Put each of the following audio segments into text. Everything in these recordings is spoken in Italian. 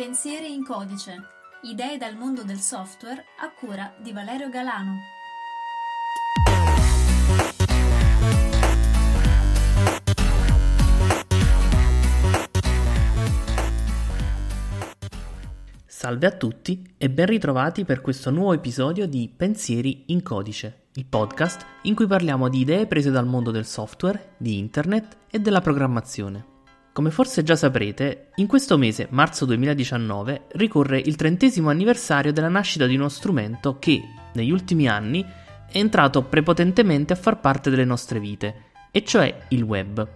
Pensieri in codice. Idee dal mondo del software a cura di Valerio Galano. Salve a tutti e ben ritrovati per questo nuovo episodio di Pensieri in codice, il podcast in cui parliamo di idee prese dal mondo del software, di internet e della programmazione. Come forse già saprete, in questo mese, marzo 2019, ricorre il trentesimo anniversario della nascita di uno strumento che, negli ultimi anni, è entrato prepotentemente a far parte delle nostre vite, e cioè il web.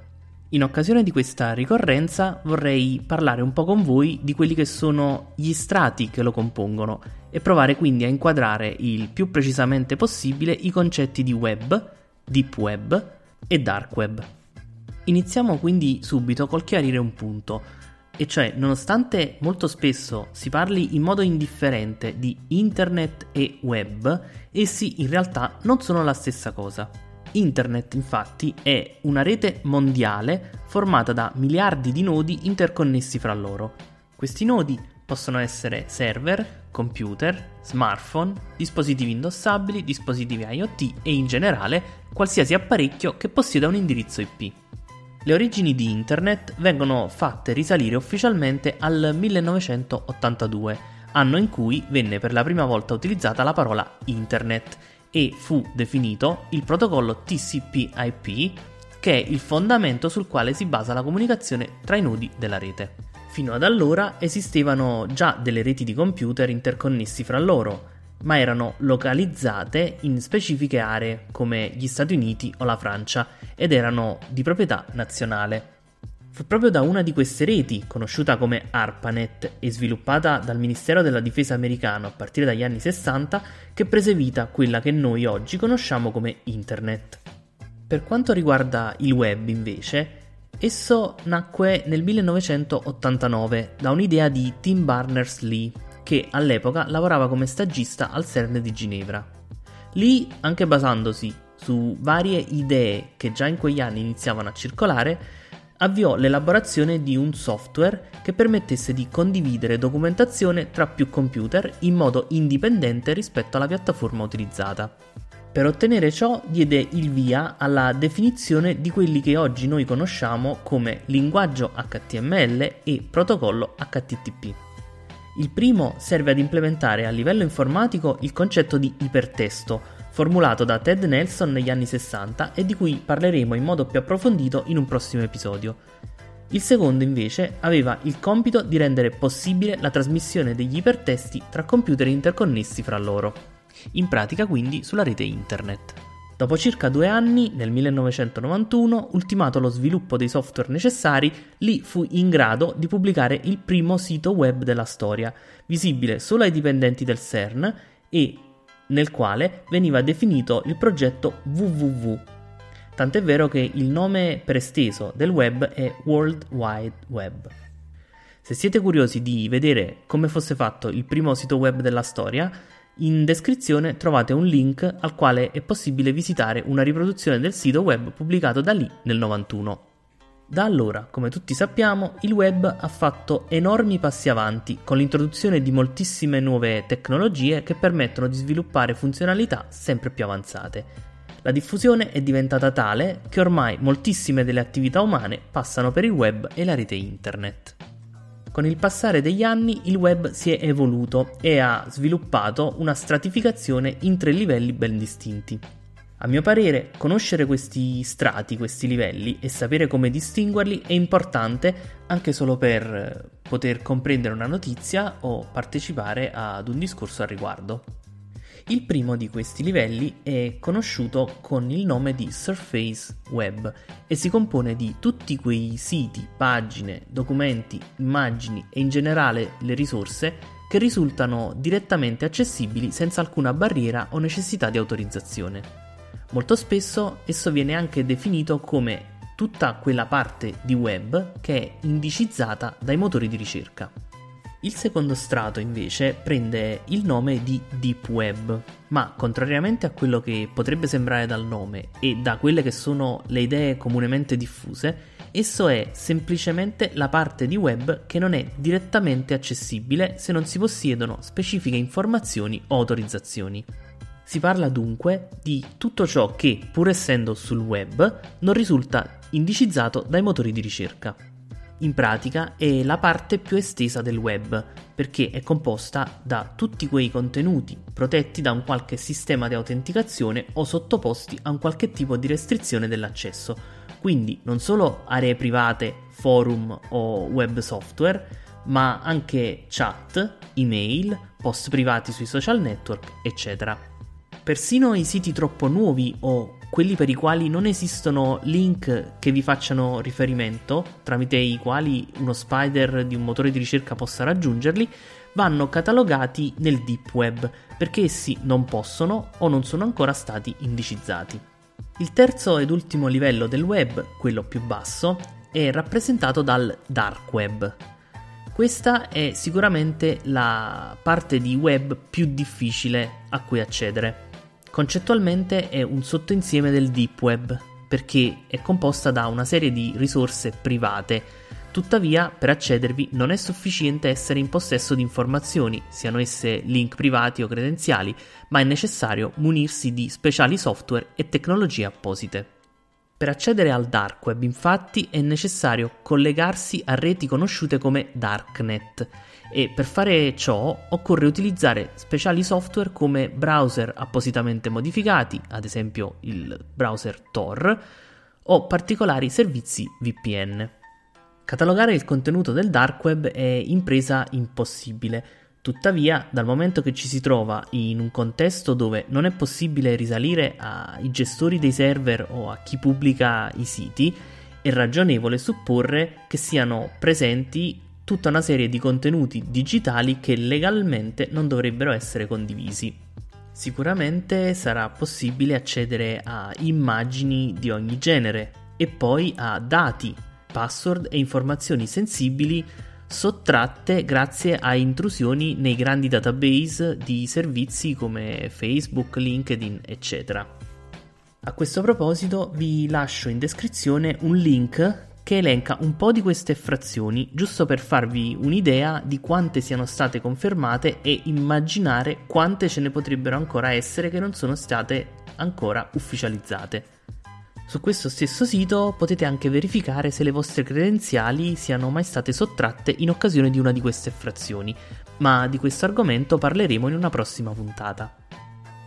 In occasione di questa ricorrenza vorrei parlare un po' con voi di quelli che sono gli strati che lo compongono e provare quindi a inquadrare il più precisamente possibile i concetti di web, deep web e dark web. Iniziamo quindi subito col chiarire un punto, e cioè nonostante molto spesso si parli in modo indifferente di internet e web, essi in realtà non sono la stessa cosa. Internet infatti è una rete mondiale formata da miliardi di nodi interconnessi fra loro. Questi nodi possono essere server, computer, smartphone, dispositivi indossabili, dispositivi IoT e in generale qualsiasi apparecchio che possieda un indirizzo IP. Le origini di Internet vengono fatte risalire ufficialmente al 1982, anno in cui venne per la prima volta utilizzata la parola Internet e fu definito il protocollo TCP/IP, che è il fondamento sul quale si basa la comunicazione tra i nodi della rete. Fino ad allora esistevano già delle reti di computer interconnessi fra loro, ma erano localizzate in specifiche aree come gli Stati Uniti o la Francia ed erano di proprietà nazionale. Fu proprio da una di queste reti, conosciuta come ARPANET e sviluppata dal Ministero della Difesa americano a partire dagli anni 60, che prese vita quella che noi oggi conosciamo come Internet. Per quanto riguarda il web, invece, esso nacque nel 1989 da un'idea di Tim Berners-Lee, che all'epoca lavorava come stagista al CERN di Ginevra. Lì, anche basandosi su varie idee che già in quegli anni iniziavano a circolare, avviò l'elaborazione di un software che permettesse di condividere documentazione tra più computer in modo indipendente rispetto alla piattaforma utilizzata. Per ottenere ciò diede il via alla definizione di quelli che oggi noi conosciamo come linguaggio HTML e protocollo HTTP. Il primo serve ad implementare a livello informatico il concetto di ipertesto, formulato da Ted Nelson negli anni 60 e di cui parleremo in modo più approfondito in un prossimo episodio. Il secondo invece aveva il compito di rendere possibile la trasmissione degli ipertesti tra computer interconnessi fra loro, in pratica quindi sulla rete internet. Dopo circa due anni, nel 1991, ultimato lo sviluppo dei software necessari, Lee fu in grado di pubblicare il primo sito web della storia, visibile solo ai dipendenti del CERN e nel quale veniva definito il progetto www. Tant'è vero che il nome presteso del web è World Wide Web. Se siete curiosi di vedere come fosse fatto il primo sito web della storia, in descrizione trovate un link al quale è possibile visitare una riproduzione del sito web pubblicato da lì nel 91. Da allora, come tutti sappiamo, il web ha fatto enormi passi avanti con l'introduzione di moltissime nuove tecnologie che permettono di sviluppare funzionalità sempre più avanzate. La diffusione è diventata tale che ormai moltissime delle attività umane passano per il web e la rete internet. Con il passare degli anni il web si è evoluto e ha sviluppato una stratificazione in tre livelli ben distinti. A mio parere, conoscere questi strati, questi livelli e sapere come distinguerli è importante anche solo per poter comprendere una notizia o partecipare ad un discorso al riguardo. Il primo di questi livelli è conosciuto con il nome di Surface Web e si compone di tutti quei siti, pagine, documenti, immagini e in generale le risorse che risultano direttamente accessibili senza alcuna barriera o necessità di autorizzazione. Molto spesso esso viene anche definito come tutta quella parte di web che è indicizzata dai motori di ricerca. Il secondo strato invece prende il nome di Deep Web, ma contrariamente a quello che potrebbe sembrare dal nome e da quelle che sono le idee comunemente diffuse, esso è semplicemente la parte di web che non è direttamente accessibile se non si possiedono specifiche informazioni o autorizzazioni. Si parla dunque di tutto ciò che, pur essendo sul web, non risulta indicizzato dai motori di ricerca in pratica è la parte più estesa del web, perché è composta da tutti quei contenuti protetti da un qualche sistema di autenticazione o sottoposti a un qualche tipo di restrizione dell'accesso. Quindi non solo aree private, forum o web software, ma anche chat, email, post privati sui social network, eccetera. Persino i siti troppo nuovi o quelli per i quali non esistono link che vi facciano riferimento, tramite i quali uno spider di un motore di ricerca possa raggiungerli, vanno catalogati nel deep web perché essi non possono o non sono ancora stati indicizzati. Il terzo ed ultimo livello del web, quello più basso, è rappresentato dal dark web. Questa è sicuramente la parte di web più difficile a cui accedere Concettualmente è un sottoinsieme del Deep Web, perché è composta da una serie di risorse private. Tuttavia, per accedervi non è sufficiente essere in possesso di informazioni, siano esse link privati o credenziali, ma è necessario munirsi di speciali software e tecnologie apposite. Per accedere al dark web, infatti, è necessario collegarsi a reti conosciute come darknet e per fare ciò occorre utilizzare speciali software come browser appositamente modificati, ad esempio il browser Tor, o particolari servizi VPN. Catalogare il contenuto del dark web è impresa impossibile, tuttavia dal momento che ci si trova in un contesto dove non è possibile risalire ai gestori dei server o a chi pubblica i siti, è ragionevole supporre che siano presenti tutta una serie di contenuti digitali che legalmente non dovrebbero essere condivisi. Sicuramente sarà possibile accedere a immagini di ogni genere e poi a dati, password e informazioni sensibili sottratte grazie a intrusioni nei grandi database di servizi come Facebook, LinkedIn, eccetera. A questo proposito vi lascio in descrizione un link che elenca un po' di queste frazioni, giusto per farvi un'idea di quante siano state confermate e immaginare quante ce ne potrebbero ancora essere che non sono state ancora ufficializzate. Su questo stesso sito potete anche verificare se le vostre credenziali siano mai state sottratte in occasione di una di queste frazioni, ma di questo argomento parleremo in una prossima puntata.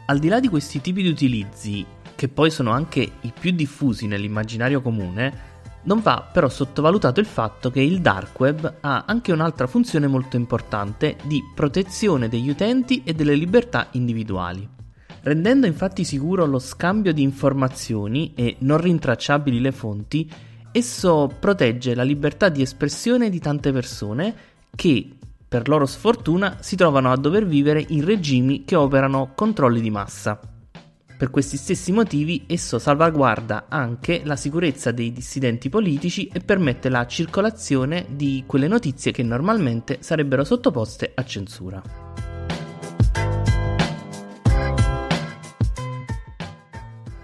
Al di là di questi tipi di utilizzi, che poi sono anche i più diffusi nell'immaginario comune, non va però sottovalutato il fatto che il dark web ha anche un'altra funzione molto importante di protezione degli utenti e delle libertà individuali. Rendendo infatti sicuro lo scambio di informazioni e non rintracciabili le fonti, esso protegge la libertà di espressione di tante persone che, per loro sfortuna, si trovano a dover vivere in regimi che operano controlli di massa. Per questi stessi motivi esso salvaguarda anche la sicurezza dei dissidenti politici e permette la circolazione di quelle notizie che normalmente sarebbero sottoposte a censura.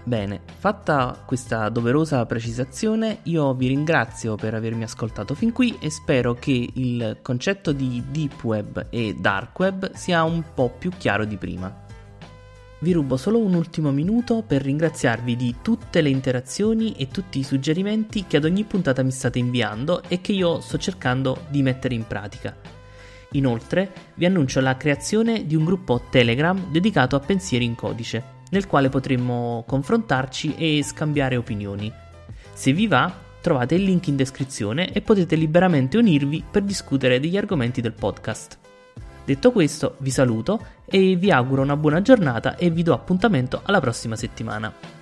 Bene, fatta questa doverosa precisazione, io vi ringrazio per avermi ascoltato fin qui e spero che il concetto di deep web e dark web sia un po' più chiaro di prima. Vi rubo solo un ultimo minuto per ringraziarvi di tutte le interazioni e tutti i suggerimenti che ad ogni puntata mi state inviando e che io sto cercando di mettere in pratica. Inoltre vi annuncio la creazione di un gruppo Telegram dedicato a pensieri in codice, nel quale potremo confrontarci e scambiare opinioni. Se vi va, trovate il link in descrizione e potete liberamente unirvi per discutere degli argomenti del podcast. Detto questo, vi saluto e vi auguro una buona giornata e vi do appuntamento alla prossima settimana.